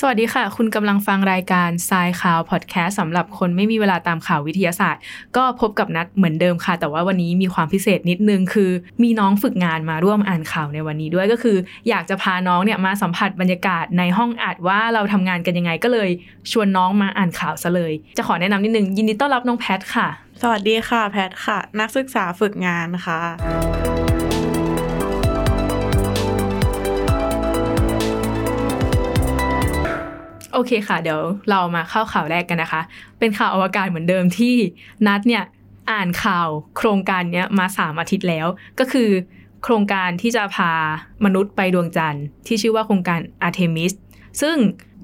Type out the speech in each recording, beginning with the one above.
สวัสดีค่ะ คุณกำลังฟังรายการทรายข่าวพอดแคสต์สำหรับคนไม่มีเวลาตามข่าววิทยาศาสตร์ ก็พบกับนัดเหมือนเดิมค่ะ แต่ว่าวันนี้มีความพิเศษนิดนึงคือ มีน้องฝึกงานมาร่วมอ่านข่าวในวันนี้ด้วยก็คือ อยากจะพาน้องเนี่ยมาสัมผัสบรรยากาศในห้องอัดว่าเราทำงานกันยังไงก็เลย ชวนน้องมาอ่านข่าวซะเลย จะขอแนะนำนิดนึงยินดีต้อนรับน้องแพทค่ะ สวัสดีค่ะ แพทค่ะ นักศึกษาฝึกงานค่ะ อเคค่ะ เดี๋ยวเรามาเข้าข่าวแรกกันนะคะ เป็นข่าวอวกาศเหมือนเดิมที่นัดเนี่ยอ่านข่าวโครงการเนี้ยมาสามอาทิตย์แล้ว ก็คือ โครงการที่จะพามนุษย์ไปดวงจันทร์ ที่ชื่อว่าโครงการ Artemis ซึ่ง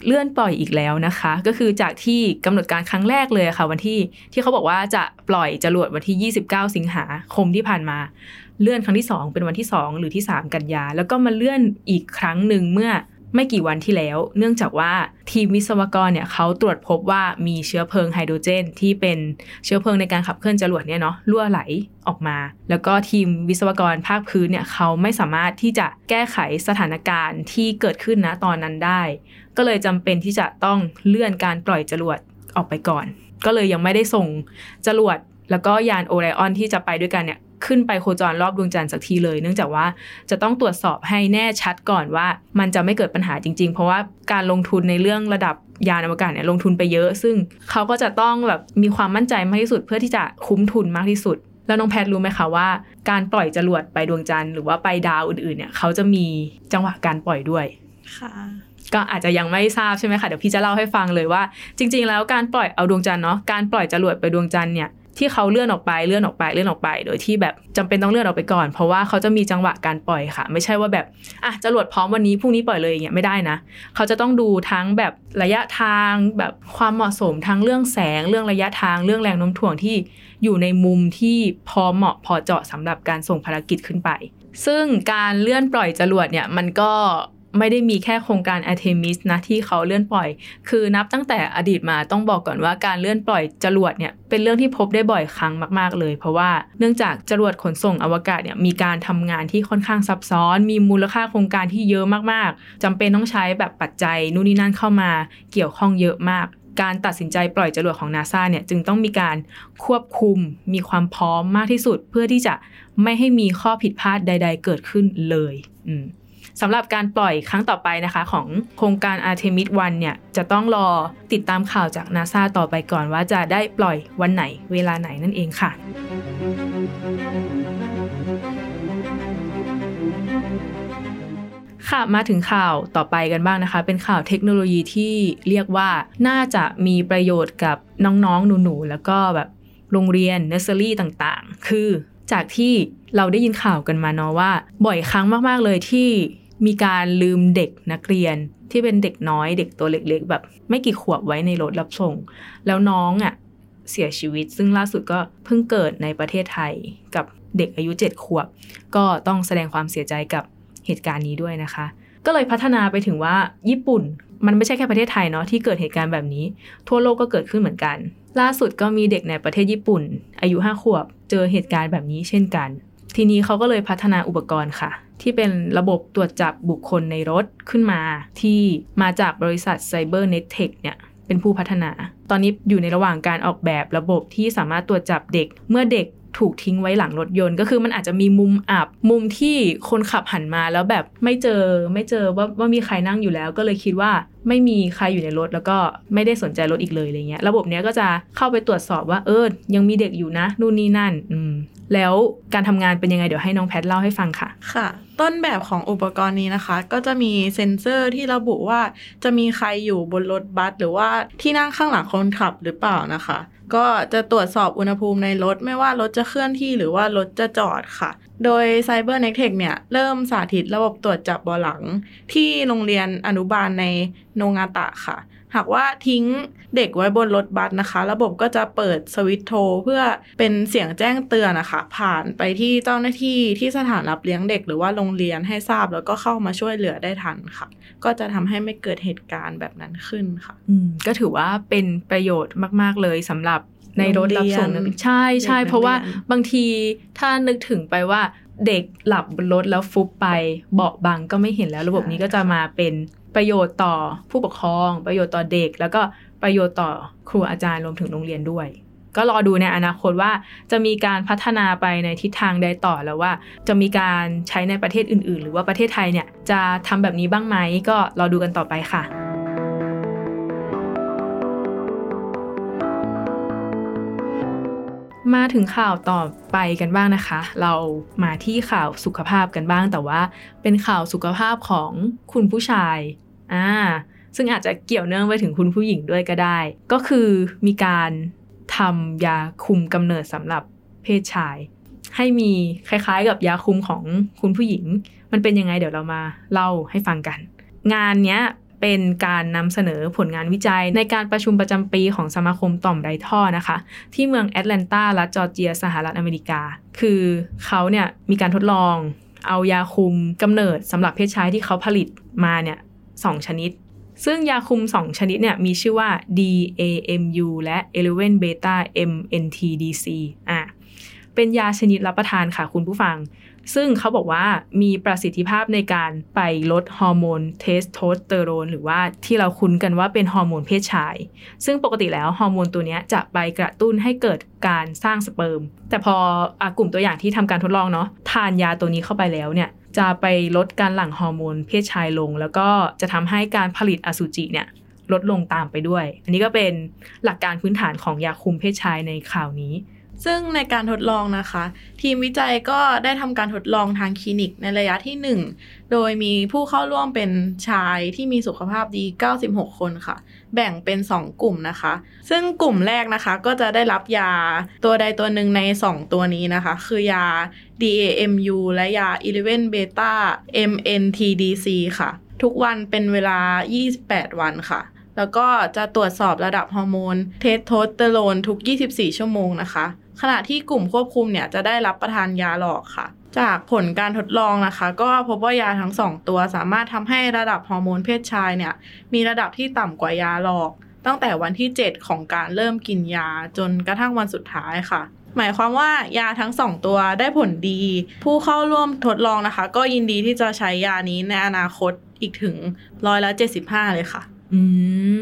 เลื่อนปล่อยอีกแล้วนะคะ ก็คือจากที่กำหนดการครั้งแรกเลยค่ะ วันที่ที่เขาบอกว่าจะปล่อยจรวดวันที่ 29 สิงหาคมที่ผ่านมา เลื่อนครั้งที่ 2 เป็นวันที่ 2 หรือที่ 3 กันยา แล้วก็มาเลื่อนอีกครั้งหนึ่งเมื่อ ไม่กี่วันที่แล้ว เนื่องจากว่าทีมวิศวกรเนี่ยเขาตรวจพบว่ามีเชื้อเพลิงไฮโดรเจน ที่เป็นเชื้อเพลิงในการขับเคลื่อนจรวดเนี่ยเนาะรั่วไหลออกมา แล้วก็ทีมวิศวกรภาคพื้นเนี่ยเขาไม่สามารถที่จะแก้ไขสถานการณ์ที่เกิดขึ้นนะตอนนั้นได้ ก็เลยจำเป็นที่จะต้องเลื่อนการปล่อยจรวดออกไปก่อน ก็เลยยังไม่ได้ส่งจรวดแล้วก็ยานโอไรออนที่จะไปด้วยกันเนี่ย ขึ้นไปโคจรรอบดวงจันทร์สักทีเลย เนื่องจากว่าจะต้องตรวจสอบให้แน่ชัดก่อนว่า มันจะไม่เกิดปัญหาจริง ๆ เพราะว่าการลงทุนในเรื่องระดับยานอวกาศเนี่ยลงทุนไปเยอะ ซึ่งเขาก็จะต้องแบบมีความมั่นใจมากที่สุด เพื่อที่จะคุ้มทุนมากที่สุด แล้วน้องแพทรู้ไหมคะว่า การปล่อยจรวดไปดวงจันทร์หรือว่าไปดาวอื่นๆเนี่ยเขาจะมีจังหวะการปล่อยด้วยค่ะก็อาจจะยังไม่ทราบใช่ไหมคะเดี๋ยวพี่จะเล่าให้ฟังเลยว่า จริง ๆ แล้วการปล่อยเอาดวงจันทร์เนาะการปล่อยจรวดไปดวงจันทร์เนี่ย ที่เขาเลื่อนออกไปเลื่อนออกไปเลื่อนออกไป โดยที่แบบจำเป็นต้องเลื่อนออกไปก่อน เพราะว่าเขาจะมีจังหวะการปล่อยค่ะ ไม่ใช่ว่าแบบอะจรวดพร้อมวันนี้พรุ่งนี้ปล่อยเลยอย่างเงี้ยไม่ได้นะ เขาจะต้องดูทั้งแบบระยะทางแบบความเหมาะสมทั้งเรื่องแสง เรื่องระยะทางเรื่องแรงโน้มถ่วงที่อยู่ในมุมที่พอเหมาะพอเจาะสำหรับการส่งภารกิจขึ้นไป ซึ่งการเลื่อนปล่อยจรวดเนี่ยมันก็ ไม่ได้มีแค่โครงการ Artemis นะที่เขาเลื่อนปล่อย คือนับตั้งแต่อดีตมาต้องบอกก่อนว่าการเลื่อนปล่อยจรวดเนี่ยเป็นเรื่องที่พบได้บ่อยครั้งมาก ๆ เลย เพราะว่าเนื่องจากจรวดขนส่งอวกาศเนี่ยมีการทำงานที่ค่อนข้างซับซ้อน มีมูลค่าโครงการที่เยอะมากๆจำเป็นต้องใช้แบบปัจจัยนู่นนี่นั่นเข้ามาเกี่ยวข้องเยอะมากการตัดสินใจปล่อยจรวดของนาซาเนี่ยจึงต้องมีการควบคุมมีความพร้อมมากที่สุด เพื่อที่จะไม่ให้มีข้อผิดพลาดใด ๆ เกิดขึ้นเลย อืม สำหรับการปล่อยครั้งต่อไปนะคะ ของโครงการ Artemis 1 เนี่ย จะต้องรอติดตามข่าวจากนาซาต่อไปก่อนว่าจะได้ปล่อยวันไหนเวลาไหนนั่นเองค่ะค่ะมาถึงข่าวต่อไปกันบ้างนะคะ เป็นข่าวเทคโนโลยีที่เรียกว่าน่าจะมีประโยชน์กับน้องๆ หนูๆ แล้วก็แบบโรงเรียนเนอร์เซอรี่ต่างๆ คือ จากที่เราได้ยินข่าวกันมาเนาะว่า บ่อยครั้งมากๆเลยที่มีการลืมเด็กนักเรียนที่เป็นเด็กน้อยเด็กตัวเล็กๆ แบบ ไม่กี่ขวบไว้ในรถรับส่ง แล้วน้องอะ่ะเสียชีวิต ซึ่งล่าสุดก็เพิ่งเกิดในประเทศไทยกับเด็กอายุ 7 ขวบ ก็ต้องแสดงความเสียใจกับเหตุการณ์นี้ด้วยนะคะ ก็เลยพัฒนาไปถึงว่าญี่ปุ่น มันไม่ใช่แค่ประเทศไทยเนาะที่เกิดเหตุการณ์แบบนี้ ทั่วโลกก็เกิดขึ้นเหมือนกัน ล่าสุดก็มีเด็กในประเทศญี่ปุ่น อายุ5ขวบ เจอเหตุการณ์แบบนี้เช่นกัน ทีนี้เขาก็เลยพัฒนาอุปกรณ์ค่ะ ที่เป็นระบบตรวจจับบุคคลในรถขึ้นมา ที่มาจากบริษัท CyberNetTech เนี่ยเป็นผู้พัฒนา ตอนนี้อยู่ในระหว่างการออกแบบระบบที่สามารถตรวจจับเด็ก เมื่อเด็ก ถูกทิ้งไว้หลังรถยนต์ ก็คือมันอาจจะมีมุมอับมุมที่คนขับหันมาแล้วแบบไม่เจอไม่เจอว่าว่ามีใครนั่งอยู่แล้ว ก็เลยคิดว่าไม่มีใครอยู่ในรถแล้วก็ไม่ได้สนใจรถอีกเลยอะไรเงี้ยระบบเนี้ยก็จะเข้าไปตรวจสอบว่าเออยังมีเด็กอยู่นะนู่นนี่นั่นอืมแล้วการทำงานเป็นยังไงเดี๋ยวให้น้องแพทเล่าให้ฟังค่ะค่ะ ต้นแบบของอุปกรณ์นี้นะคะ ก็จะมีเซ็นเซอร์ที่ระบุว่าจะมีใครอยู่บนรถบัสหรือว่าที่นั่งข้างหลังคนขับหรือเปล่านะคะ ก็จะตรวจสอบอุณหภูมิในรถ ไม่ว่ารถจะเคลื่อนที่หรือว่ารถจะจอดค่ะ โดย Cyber n e t e c h เนี่ย เริ่มสาธิตระบบตรวจจับบอหลัง ที่โรงเรียนอนุบาลในโนงาตะค่ะ หากว่าทิ้งเด็กไว้บนรถบัสนะคะ ระบบก็จะเปิดสวิตช์โทรเพื่อเป็นเสียงแจ้งเตือนนะคะ ผ่านไปที่เจ้าหน้าที่ที่สถานรับเลี้ยงเด็กหรือว่าโรงเรียนให้ทราบแล้วก็เข้ามาช่วยเหลือได้ทันค่ะ ก็จะทำให้ไม่เกิดเหตุการณ์แบบนั้นขึ้นค่ะอืมก็ถือว่าเป็นประโยชน์มาก ๆ เลยสำหรับในรถรับส่งนักเรียนใช่ใช่เด็กนักเรียนเพราะว่าบางทีถ้านึกถึงไปว่าเด็กหลับบนรถแล้วฟุบไปเบาะบังก็ไม่เห็นแล้วระบบนี้ก็จะมาเป็น ประโยชน์ต่อผู้ปกครอง ประโยชน์ต่อเด็ก แล้วก็ประโยชน์ต่อครูอาจารย์รวมถึงโรงเรียนด้วย ก็รอดูในอนาคตว่าจะมีการพัฒนาไปในทิศทางใดต่อแล้วว่า จะมีการใช้ในประเทศอื่น ๆ หรือว่าประเทศไทยเนี่ยจะทำแบบนี้บ้างไหมก็รอดูกันต่อไปค่ะมาถึงข่าวต่อไปกันบ้างนะคะ เรามาที่ข่าวสุขภาพกันบ้างแต่ว่า เป็นข่าวสุขภาพของคุณผู้ชาย อ่าซึ่งอาจจะเกี่ยวเนื่องไปถึงคุณผู้หญิงด้วยก็ได้ ก็คือมีการทำยาคุมกำเนิดสำหรับเพศชาย ให้มีคล้ายๆ กับยาคุมของคุณผู้หญิง มันเป็นยังไงเดี๋ยวเรามาเล่าให้ฟังกัน งานเนี้ยเป็นการนำเสนอผลงานวิจัยในการประชุมประจำปีของสมาคมต่อมไรท่อนะคะ ที่เมืองแอตแลนตารัฐจอร์เจีย สหรัฐอเมริกา คือเขาเนี่ยมีการทดลอง เอายาคุมกำเนิดสำหรับเพศชายที่เขาผลิตมาเนี่ย สองชนิด ซึ่งยาคุม 2 ชนิดเนี่ยมีชื่อว่า DMAU และ 11 Beta MNTDC อะเป็นยาชนิดรับประทานค่ะคุณผู้ฟัง ซึ่งเขาบอกว่ามีประสิทธิภาพในการไปลดฮอร์โมนเทสโทสเตอโรนหรือว่าที่เราคุ้นกันว่าเป็นฮอร์โมนเพศชาย ซึ่งปกติแล้วฮอร์โมนตัวนี้จะไปกระตุ้นให้เกิดการสร้างสเปิร์ม แต่พออกลุ่มตัวอย่างที่ทำการทดลองเนาะทานยาตัวนี้เข้าไปแล้วเนี่ย จะไปลดการหลั่งฮอร์โมนเพศชายลง แล้วก็จะทำให้การผลิตอสุจิเนี่ยลดลงตามไปด้วย อันนี้ก็เป็นหลักการพื้นฐานของยาคุมเพศชายในข่าวนี้ ซึ่งในการทดลองนะคะ ทีมวิจัยก็ได้ทำการทดลองทางคลินิกในระยะที่ 1 โดยมีผู้เข้าร่วมเป็นชายที่มีสุขภาพดี 96 คนค่ะ แบ่งเป็น 2 กลุ่มนะคะ ซึ่งกลุ่มแรกนะคะก็จะได้รับยาตัวใดตัวหนึ่งใน 2 ตัวนี้นะคะ คือยา DMAU และยา 11 Beta MNTDC ค่ะ ทุกวันเป็นเวลา 28 วันค่ะแล้วก็จะตรวจสอบระดับฮอร์โมนเทสโทสเตอโรนทุก 24 ชั่วโมงนะคะ ขณะที่กลุ่มควบคุมเนี่ยจะได้รับประทานยาหลอกค่ะ จากผลการทดลองนะคะ ก็พบว่ายาทั้งสองตัวสามารถทำให้ระดับฮอร์โมนเพศชายเนี่ย มีระดับที่ต่ำกว่ายาหลอก ตั้งแต่วันที่ 7 ของการเริ่มกินยาจนกระทั่งวันสุดท้ายค่ะ หมายความว่ายาทั้งสองตัวได้ผลดี ผู้เข้าร่วมทดลองนะคะ ก็ยินดีที่จะใช้ยานี้ในอนาคตอีกถึงร้อยละ75 เลยค่ะ อื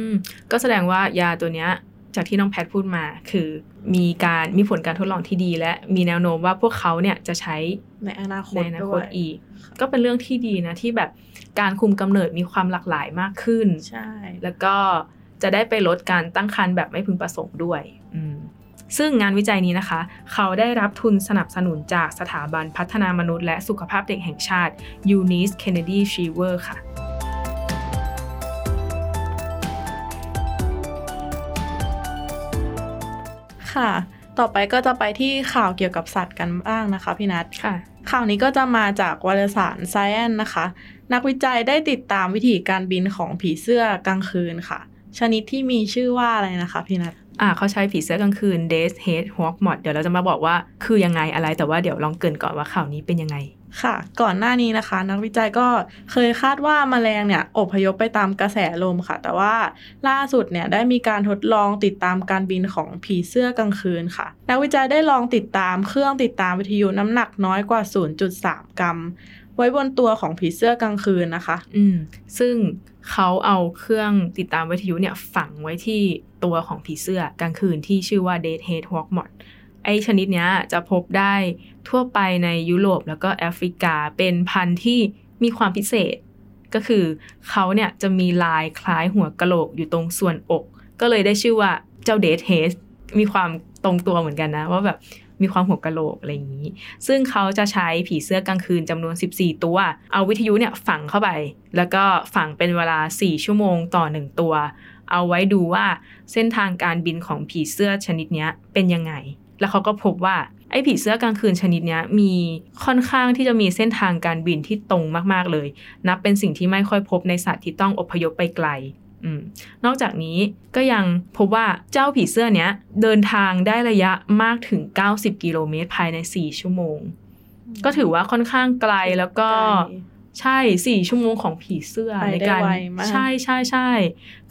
ม ก็แสดงว่ายาตัวเนี้ย จากที่น้องแพทพูดมา คือมีการมีผลการทดลองที่ดี และมีแนวโน้มว่าพวกเขาเนี่ยจะใช้ในอนาคในตอนาด้ควตยอีก ก็เป็นเรื่องที่ดีนะที่แบบการคุมกำเนิดมีความหลากหลายมากขึ้นใช่แล้วก็จะได้ไปลดการตั้งครรภ์แบบไม่พึงประสงค์ด้วยอืมซึ่งงานวิจัยนี้นะคะ เขาได้รับทุนสนับสนุนจากสถาบันพัฒนามนุษย์และสุขภาพเด็กแห่งชาติ Eunice Kennedy Shriver ค่ะ ค่ะ ต่อไปก็จะไปที่ข่าวเกี่ยวกับสัตว์กันบ้างนะคะพี่นัทค่ะ ข่าวนี้ก็จะมาจากวารสาร Science นะคะ นักวิจัยได้ติดตามวิธีการบินของผีเสื้อกลางคืนค่ะ ชนิดที่มีชื่อว่าอะไรนะคะพี่นัทอ่าเขาใช้ผีเสื้อกลางคืน Death Head Hawk Moth เดี๋ยวเราจะมาบอกว่าคือยังไงอะไรแต่ว่าเดี๋ยวลองเกรินก่อนว่าข่าวนี้เป็นยังไง ค่ะ ก่อนหน้านี้นะคะ นักวิจัยก็เคยคาดว่าแมลงเนี่ยอพยพไปตามกระแสลมค่ะ แต่ว่าล่าสุดเนี่ยได้มีการทดลองติดตามการบินของผีเสื้อกลางคืนค่ะ นักวิจัยได้ลองติดตามเครื่องติดตามวิทยุน้ำหนักน้อยกว่า 0.3 กรัม ไว้บนตัวของผีเสื้อกลางคืนนะคะ อืมซึ่งเขาเอาเครื่องติดตามวิทยุเนี่ยฝังไว้ที่ตัวของผีเสื้อกลางคืนที่ชื่อว่า Dead Head Hawk Moth ไอชนิดเนี้ยจะพบได้ทั่วไปในยุโรปแล้วก็แอฟริกาเป็นพันธุ์ที่มีความพิเศษ ก็คือเขาเนี่ยจะมีลายคล้ายหัวกะโหลกอยู่ตรงส่วนอก ก็เลยได้ชื่อว่าเจ้า Dead Head มีความตรงตัวเหมือนกันนะ ว่าแบบมีความหัวกะโหลกอะไรอย่างนี้ ซึ่งเขาจะใช้ผีเสื้อกลางคืนจำนวน 14 ตัว เอาวิทยุเนี่ยฝังเข้าไป แล้วก็ฝังเป็นเวลา 4 ชั่วโมงต่อ 1 ตัว เอาไว้ดูว่าเส้นทางการบินของผีเสื้อชนิดนี้เป็นยังไง แล้วเขาก็พบว่าไอ้ผีเสื้อกลางคืนชนิดเนี้ยมีค่อนข้างที่จะมีเส้นทางการบินที่ตรงมากๆเลย นับเป็นสิ่งที่ไม่ค่อยพบในสัตว์ที่ต้องอพยพไปไกลอืมนอกจากนี้ก็ยังพบว่าเจ้าผีเสื้อเนี้ยเดินทางได้ระยะมากถึง 90 กิโลเมตรภายใน 4 ชั่วโมง ก็ถือว่าค่อนข้างไกลแล้วก็ไกล ใช่สี่ชั่วโมงของผีเสื้อไปในได้การไวมากใช่ใช่ใช่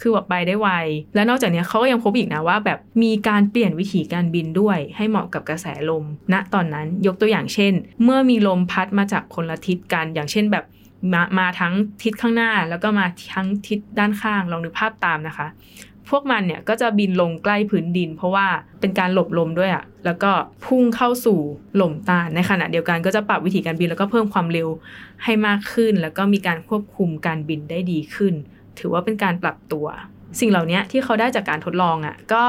คือแบบไปได้ไว และนอกจากเนี้ยเขาก็ยังพบอีกนะว่า แบบมีการเปลี่ยนวิถีการบินด้วยให้เหมาะกับกระแสลมณตอนนั้นยกตัวอย่างเช่น เมื่อมีลมพัดมาจากคนละทิศกันอย่างเช่นแบบมามาทั้งทิศข้างหน้าแล้วก็มาทั้งทิศด้านข้างลองนึกภาพตามนะคะ พวกมันเนี่ยก็จะบินลงใกล้พื้นดิน เพราะว่าเป็นการหลบลมด้วยอะ่ะแล้วก็พุ่งเข้าสู่หล่มตาในขณะเดียวกันก็จะปรับวิธีการบินแล้วก็เพิ่มความเร็วให้มากขึ้น แล้วก็มีการควบคุมการบินได้ดีขึ้น ถือว่าเป็นการปรับตัว สิ่งเหล่านี้ที่เขาได้จากการทดลองอะ่ะก็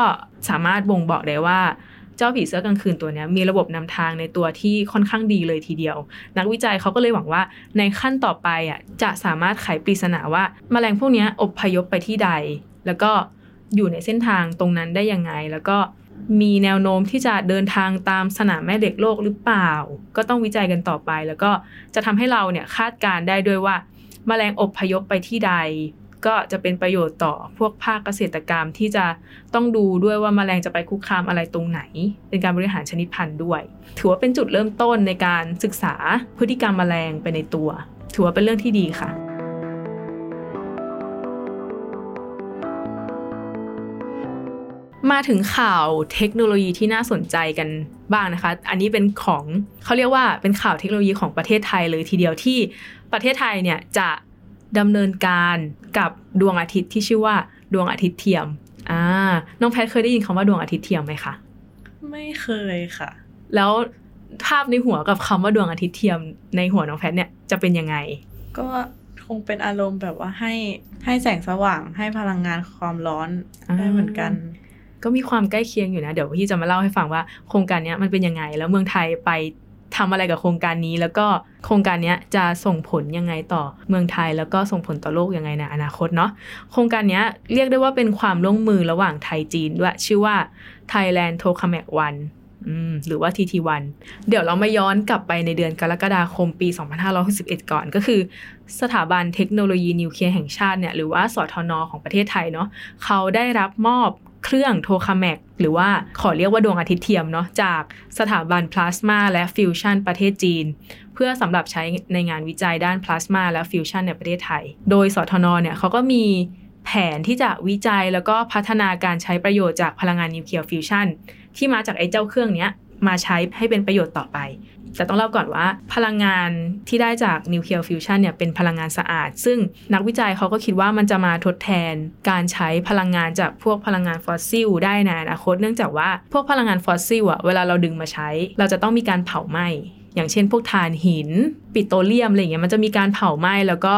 สามารถบ่งบอกได้ว่าเจ้าผีเสื้อกลางคืนตัวนี้มีระบบนำทางในตัวที่ค่อนข้างดีเลยทีเดียว นักวิจัยเขาก็เลยหวังว่าในขั้นต่อไปอะจะสามารถไขปริศนาว่าแมลงพวกนี้อบพยพไปที่ใด แล้วก็ อยู่ในเส้นทางตรงนั้นได้ยังไง แล้วก็มีแนวโน้มที่จะเดินทางตามสนามแม่เหล็กโลกหรือเปล่า ก็ต้องวิจัยกันต่อไป แล้วก็จะทำให้เราเนี่ยคาดการได้ด้วยว่าแมลงอบพยพไปที่ใด ก็จะเป็นประโยชน์ต่อพวกภาคเกษตรกรรมที่จะต้องดูด้วยว่ามาแมลงจะไปคุกคามอะไรตรงไหน เป็นการบริหารชนิดพันธุ์ด้วย ถือว่าเป็นจุดเริ่มต้นในการศึกษาพฤติกรรมแมลงไปในตัว ถือว่าเป็นเรื่องที่ดีค่ะ มาถึงข่าวเทคโนโลยีที่น่าสนใจกันบ้างนะคะ อันนี้เป็นของเขาเรียกว่าเป็นข่าวเทคโนโลยีของประเทศไทยเลยทีเดียวที่ประเทศไทยเนี่ยจะดำเนินการกับดวงอาทิตย์ที่ชื่อว่าดวงอาทิตย์เทียมอ่าน้องแพทเคยได้ยินคำว่าดวงอาทิตย์เทียมไหมคะไม่เคยค่ะ แล้วภาพในหัวกับคำว่าดวงอาทิตย์เทียมในหัวน้องแพทเนี่ยจะเป็นยังไง ก็คงเป็นอารมณ์แบบว่าให้ให้แสงสว่างให้พลังงานความร้อนได้เหมือนกัน ก็มีความใกล้เคียงอยู่นะ เดี๋ยวพี่จะมาเล่าให้ฟังว่าโครงการนี้มันเป็นยังไง แล้วเมืองไทยไปทำอะไรกับโครงการนี้ แล้วก็โครงการนี้จะส่งผลยังไงต่อเมืองไทย แล้วก็ส่งผลต่อโลกยังไงในอนาคตเนาะโครงการนี้เรียกได้ว่าเป็นความร่วมมือระหว่างไทยจีนด้วยชื่อว่า Thailand t o k a m a k One หรือว่า TT1 เดี๋ยวเรามาย้อนกลับไปในเดือนกรกฎาคมปี 2561 ก่อนก็คือ สถาบันเทคโนโลยีนิวเคลียร์แห่งชาติเนี่ยหรือว่าสทนของประเทศไทยเนาะเขาได้รับมอบ เครื่องโทคาแมกหรือว่าขอเรียกว่าดวงอาทิตย์เทียมเนาะจากสถาบันพลาสมาและฟิวชันประเทศจีน เพื่อสำหรับใช้ในงานวิจัยด้านพลาสมาและฟิวชันในประเทศไทย โดยสทนเนี่ยเขาก็มีแผนที่จะวิจัยแล้วก็พัฒนาการใช้ประโยชน์จากพลังงานนิวเคลียร์ฟิวชันที่มาจากไอ้เจ้าเครื่องเนี้ยมาใช้ให้เป็นประโยชน์ต่อไป แต่ต้องเล่าก่อนว่า พลังงานที่ได้จากนิวเคลียร์ฟิวชันเนี่ยเป็นพลังงานสะอาด ซึ่งนักวิจัยเขาก็คิดว่ามันจะมาทดแทนการใช้พลังงานจากพวกพลังงานฟอสซิลได้ในอนาคตเนื่องจากว่าพวกพลังงานฟอสซิลอะเวลาเราดึงมาใช้ เราจะต้องมีการเผาไหม้อย่างเช่น พวกถ่านหิน ปิโตรเลียมอะไรเงี้ยมันจะมีการเผาไหม้แล้วก็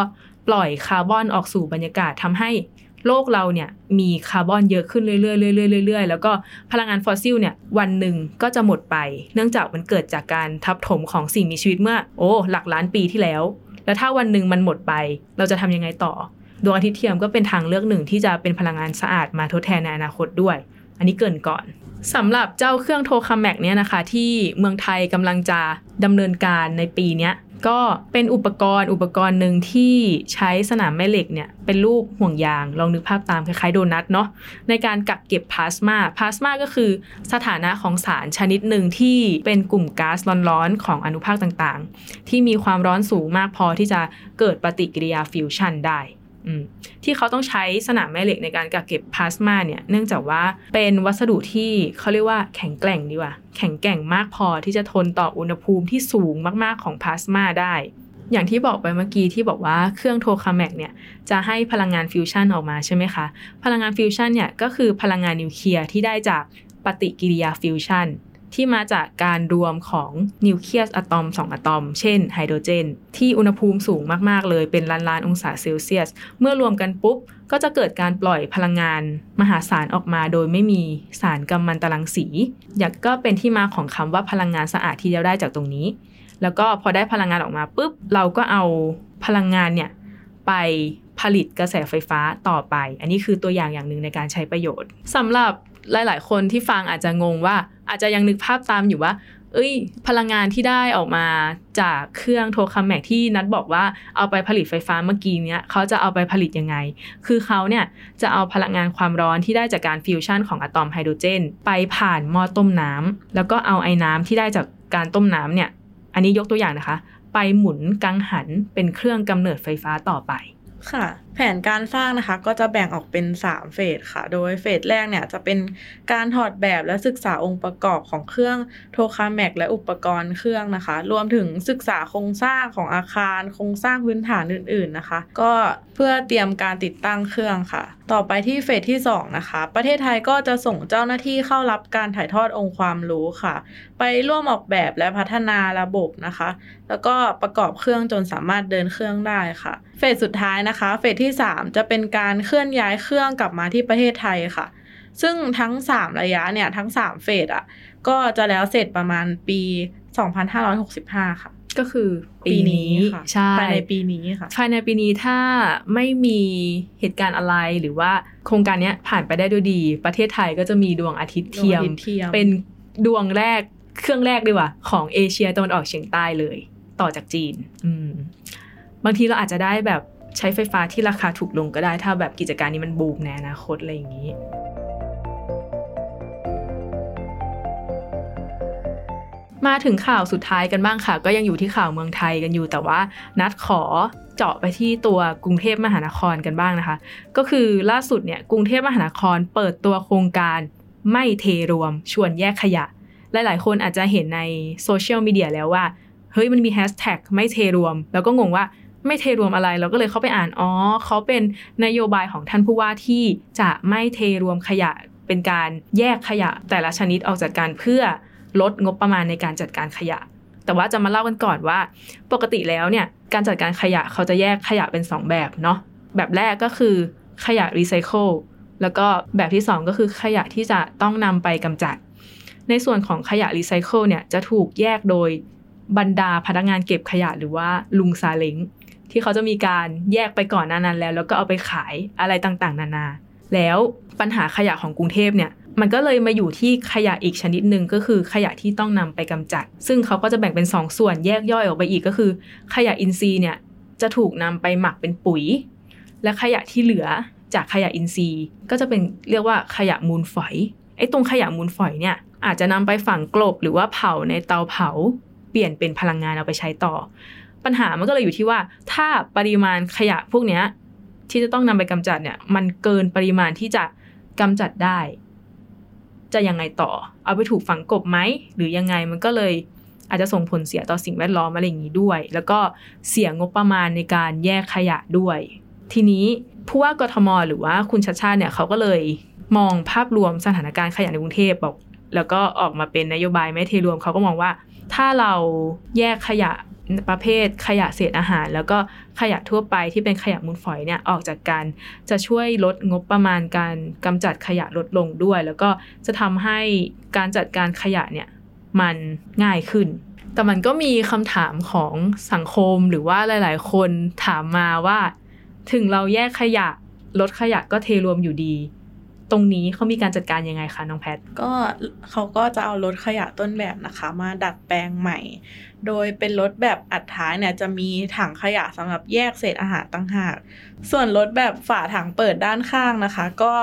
ปล่อยคาร์บอนออกสู่บรรยากาศทำให้ โลกเราเนี่ยมีคาร์บอนเยอะขึ้นเรื่อยๆเรื่อยๆเรื่อยๆแล้วก็พลังงานฟอสซิลเนี่ยวันหนึ่งก็จะหมดไป เนื่องจากมันเกิดจากการทับถมของสิ่งมีชีวิตเมื่อ โอ้ หลักล้านปีที่แล้ว แล้วถ้าวันหนึ่งมันหมดไป เราจะทำยังไงต่อดวงอาทิตย์เทียมก็เป็นทางเลือกหนึ่งที่จะเป็นพลังงานสะอาดมาทดแทนในอนาคตด้วย อันนี้เกริ่นก่อนสำหรับเจ้าเครื่อง tokamak เนี่ยนะคะ ที่เมืองไทยกำลังจะดำเนินการในปีนี้ ก็เป็นอุปกรณ์อุปกรณ์หนึ่งที่ใช้สนามแม่เหล็กเนี่ยเป็นรูปห่วงยาง ลองนึกภาพตามคล้ายๆโดนัทเนาะในการกักเก็บพลาสมาพลาสมาก็คือสถานะของสารชนิดหนึ่งที่เป็นกลุ่มก๊าซร้อนๆของอนุภาคต่างๆ ที่มีความร้อนสูงมากพอที่จะเกิดปฏิกิริยาฟิวชันได้ ที่เขาต้องใช้สนามแม่เหล็กในการกักเก็บพลาสมาเนี่ย เนื่องจากว่าเป็นวัสดุที่เขาเรียกว่าแข็งแกร่งดีกว่า แข็งแกร่งมากพอที่จะทนต่ออุณหภูมิที่สูงมากๆของพลาสมาได้ อย่างที่บอกไปเมื่อกี้ที่บอกว่าเครื่อง tokamak เนี่ยจะให้พลังงานฟิวชันออกมาใช่ไหมคะ พลังงานฟิวชันเนี่ยก็คือพลังงานนิวเคลียร์ที่ได้จากปฏิกิริยาฟิวชัน ที่มาจากการรวมของนิวเคลียสอะตอม 2 อะตอม เช่นไฮโดรเจน ที่อุณหภูมิสูงมาก ๆ เลยเป็นล้านล้านองศาเซลเซียส เมื่อรวมกันปุ๊บ ก็จะเกิดการปล่อยพลังงานมหาศาลออกมาโดยไม่มีสารกัมมันตรังสี อยากก็เป็นที่มาของคำว่าพลังงานสะอาดที่เราได้จากตรงนี้ แล้วก็พอได้พลังงานออกมาปุ๊บ เราก็เอาพลังงานเนี่ยไปผลิตกระแสไฟฟ้าต่อไป อันนี้คือตัวอย่างอย่างหนึ่งในการใช้ประโยชน์สำหรับหลาย ๆ คนที่ฟังอาจจะงงว่า อาจจะยังนึกภาพตามอยู่ว่า เอ้ย พลังงานที่ได้ออกมาจากเครื่อง tokamak ที่นัดบอกว่าเอาไปผลิตไฟฟ้าเมื่อกี้เนี้ยเขาจะเอาไปผลิตยังไง คือเขาเนี่ยจะเอาพลังงานความร้อนที่ได้จากการฟิวชันของอะตอมไฮโดรเจน ไปผ่านหม้อต้มน้ำแล้วก็เอาไอ้น้ำที่ได้จากการต้มน้ำเนี่ย อันนี้ยกตัวอย่างนะคะ ไปหมุนกังหันเป็นเครื่องกำเนิดไฟฟ้าต่อไป ค่ะ แผนการสร้างนะคะก็จะแบ่งออกเป็น 3 เฟสค่ะ โดยเฟสแรกเนี่ยจะเป็นการถอดแบบและศึกษาองค์ประกอบของเครื่องโทคาแมกและอุปกรณ์เครื่องนะคะ รวมถึงศึกษาโครงสร้างของอาคารโครงสร้างพื้นฐานอื่น ๆนะคะ ก็เพื่อเตรียมการติดตั้งเครื่องค่ะ ต่อไปที่เฟสที่ 2 นะคะ ประเทศไทยก็จะส่งเจ้าหน้าที่เข้ารับการถ่ายทอดองค์ความรู้ค่ะ ไปร่วมออกแบบและพัฒนาระบบนะคะ แล้วก็ประกอบเครื่องจนสามารถเดินเครื่องได้ค่ะ เฟสสุดท้ายนะคะ เฟสที่3 จะเป็นการเคลื่อนย้ายเครื่องกลับมาที่ประเทศไทยค่ะ ซึ่งทั้ง 3 ระยะเนี่ยทั้ง 3 เฟสอะก็จะแล้วเสร็จประมาณปี 2565 ค่ะ ก็คือปีนี้ค่ะใช่ภายในปีนี้ค่ะภายในปีนี้ถ้าไม่มีเหตุการณ์อะไรหรือว่าโครงการเนี้ยผ่านไปได้ด้วยดี ประเทศไทยก็จะมีดวงอาทิตย์เทียมดวงอาทิตย์เทียม เป็นดวงแรกเครื่องแรกดีกว่าของเอเชียตะวันออกเฉียงใต้เลย ต่อจากจีน อืมบางทีเราอาจจะได้แบบ ใช้ไฟฟ้าที่ราคาถูกลงก็ได้ ถ้าแบบกิจการนี้มันบูมในอนาคตอะไรอย่างนี้มาถึงข่าวสุดท้ายกันบ้างค่ะ ก็ยังอยู่ที่ข่าวเมืองไทยกันอยู่ แต่ว่านัดขอเจาะไปที่ตัวกรุงเทพมหานครกันบ้างนะคะ ก็คือล่าสุดเนี่ยกรุงเทพมหานครเปิดตัวโครงการไม่เทรวม ชวนแยกขยะ หลายๆ คนอาจจะเห็นในโซเชียลมีเดียแล้วว่า เฮ้ยมันมีแฮชแท็กไม่เทรวม แล้วก็งงว่า ไม่เทรวมอะไรเราก็เลยเข้าไปอ่านอ๋อเขาเป็นนโยบายของท่านผู้ว่าที่จะไม่เทรวมขยะเป็นการแยกขยะแต่ละชนิดออกจากกันเพื่อลดงบประมาณในการจัดการขยะ แต่ว่าจะมาเล่ากันก่อนว่า ปกติแล้วเนี่ยการจัดการขยะเขาจะแยกขยะเป็น 2 แบบเนาะแบบแรกก็คือขยะรีไซเคิลแล้วก็แบบที่ 2 ก็คือขยะที่จะต้องนำไปกำจัด ในส่วนของขยะรีไซเคิลเนี่ยจะถูกแยกโดยบรรดาพนักงานเก็บขยะหรือว่าลุงซาเล้ง ที่เขาจะมีการแยกไปก่อนหน้านั้นแล้ว แล้วก็เอาไปขายอะไรต่างๆ นานา แล้วปัญหาขยะของกรุงเทพเนี่ยมันก็เลยมาอยู่ที่ขยะอีกชนิดหนึ่งก็คือขยะที่ต้องนำไปกำจัด ซึ่งเขาก็จะแบ่งเป็น2ส่วนแยกย่อยออกไปอีกก็คือ ขยะอินทรีย์เนี่ยจะถูกนำไปหมักเป็นปุ๋ย และขยะที่เหลือจากขยะอินทรีย์ ก็จะเป็นเรียกว่าขยะมูลฝอยไอ้ตรงขยะมูลฝอยเนี่ยอาจจะนำไปฝังกลบหรือว่าเผาในเตาเผา เปลี่ยนเป็นพลังงานเอาไปใช้ต่อ ปัญหามันก็เลยอยู่ที่ว่า ถ้าปริมาณขยะพวกเนี้ยที่จะต้องนำไปกำจัดเนี่ย มันเกินปริมาณที่จะกำจัดได้ จะยังไงต่อ เอาไปถูกฝังกบไหมหรือยังไงมันก็เลยอาจจะส่งผลเสียต่อสิ่งแวดล้อมอะไรอย่างนี้ด้วย แล้วก็เสียงบประมาณในการแยกขยะด้วย ทีนี้ผู้ว่ากทม หรือว่าคุณชัดชาติเนี่ยเขาก็เลยมองภาพรวมสถานการณ์ขยะในกรุงเทพบอก แล้วก็ออกมาเป็นนโยบายไม่เทรวมเขาก็มองว่า ถ้าเราแยกขยะประเภทขยะเศษอาหาร แล้วก็ขยะทั่วไปที่เป็นขยะมูลฝอยเนี่ยออกจากกันจะช่วยลดงบประมาณการกำจัดขยะลดลงด้วย แล้วก็จะทำให้การจัดการขยะเนี่ยมันง่ายขึ้น แต่มันก็มีคำถามของสังคมหรือว่าหลาย ๆ คนถามมาว่า ถึงเราแยกขยะลดขยะก็เทรวมอยู่ดี ตรงนี้เขามีการจัดการยังไงคะน้องแพท ก็เขาก็จะเอารถขยะต้นแบบนะคะ มาดัดแปลงใหม่ โดยเป็นรถแบบอัดท้ายเนี่ยจะมีถังขยะสำหรับแยกเศษอาหารต่างหาก ส่วนรถแบบฝาถังเปิดด้านข้างนะคะ ก็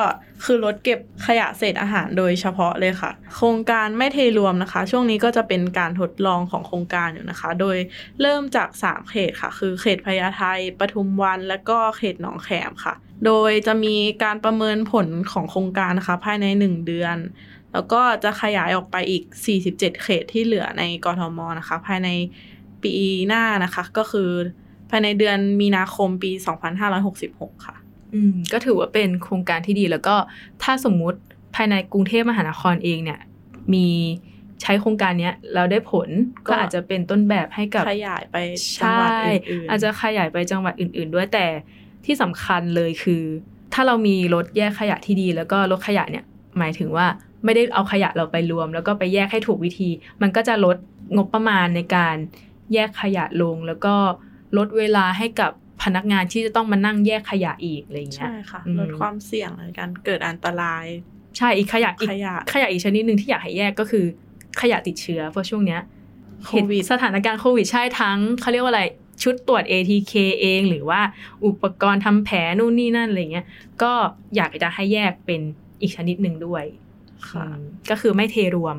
คือรถเก็บขยะเศษอาหารโดยเฉพาะเลยค่ะ โครงการไม่เทรวมนะคะ ช่วงนี้ก็จะเป็นการทดลองของโครงการอยู่นะคะ โดยเริ่มจาก 3 เขตค่ะ คือเขตพญาไทปทุมวัน และก็เขตหนองแขมค่ะ โดยจะมีการประเมินผลของโครงการนะคะภายใน 1 เดือน แล้วก็จะขยายออกไปอีก 47 เขตที่เหลือในกทมนะคะ ภายในปีหน้านะคะ ก็คือภายในเดือนมีนาคมปี 2566 ค่ะ อืมก็ถือว่าเป็นโครงการที่ดีแล้วก็ถ้าสมมุติภายในกรุงเทพมหานครเองเนี่ย มีใช้โครงการเนี้ยแล้วได้ผลก็ก็อาจจะเป็นต้นแบบให้กับขยายไปจังหวัดอื่นๆอาจจะขยายไปจังหวัดอื่น ๆ ด้วยแต่ที่สำคัญเลยคือ ถ้าเรามีรถแยกขยะที่ดี แล้วก็รถขยะเนี่ยหมายถึงว่า ไม่ได้เอาขยะเราไปรวม แล้วก็ไปแยกให้ถูกวิธี มันก็จะลดงบประมาณในการแยกขยะลง แล้วก็ลดเวลาให้กับพนักงานที่จะต้องมานั่งแยกขยะอีกอะไรอย่างเงี้ยใช่ค่ะอืมลดความเสี่ยงในการเกิดอันตราย ใช่อีกขยะอีกขยะขยะอีกชนิดหนึ่งที่อยากให้แยกก็คือขยะติดเชื้อเพราะช่วงเนี้ยโควิดสถานการณ์โควิดใช่ทั้งเขาเรียกว่าอะไรชุดตรวจ ATK เอง หรือว่าอุปกรณ์ทำแผลนู่นนี่นั่นอะไรเงี้ยก็อยากจะให้แยกเป็นอีกชนิดหนึ่งด้วยค่ะอืม ก็คือไม่เทรวม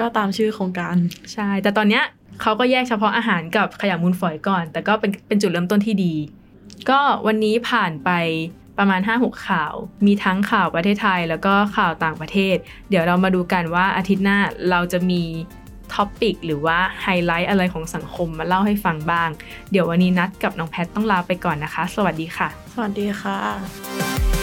ก็ตามชื่อโครงการใช่ แต่ตอนเนี้ยเขาก็แยกเฉพาะอาหารกับขยะมูลฝอยก่อน แต่ก็เป็นเป็นจุดเริ่มต้นที่ดี ก็วันนี้ผ่านไปประมาณ 5-6 ข่าว มีทั้งข่าวประเทศไทยแล้วก็ข่าวต่างประเทศ เดี๋ยวเรามาดูกันว่าอาทิตย์หน้าเราจะมี topic หรือว่าไฮไลท์อะไรของสังคมมาเล่าให้ฟังบ้าง เดี๋ยววันนี้นัดกับน้องแพทต้องลาไปก่อนนะคะ สวัสดีค่ะ สวัสดีค่ะ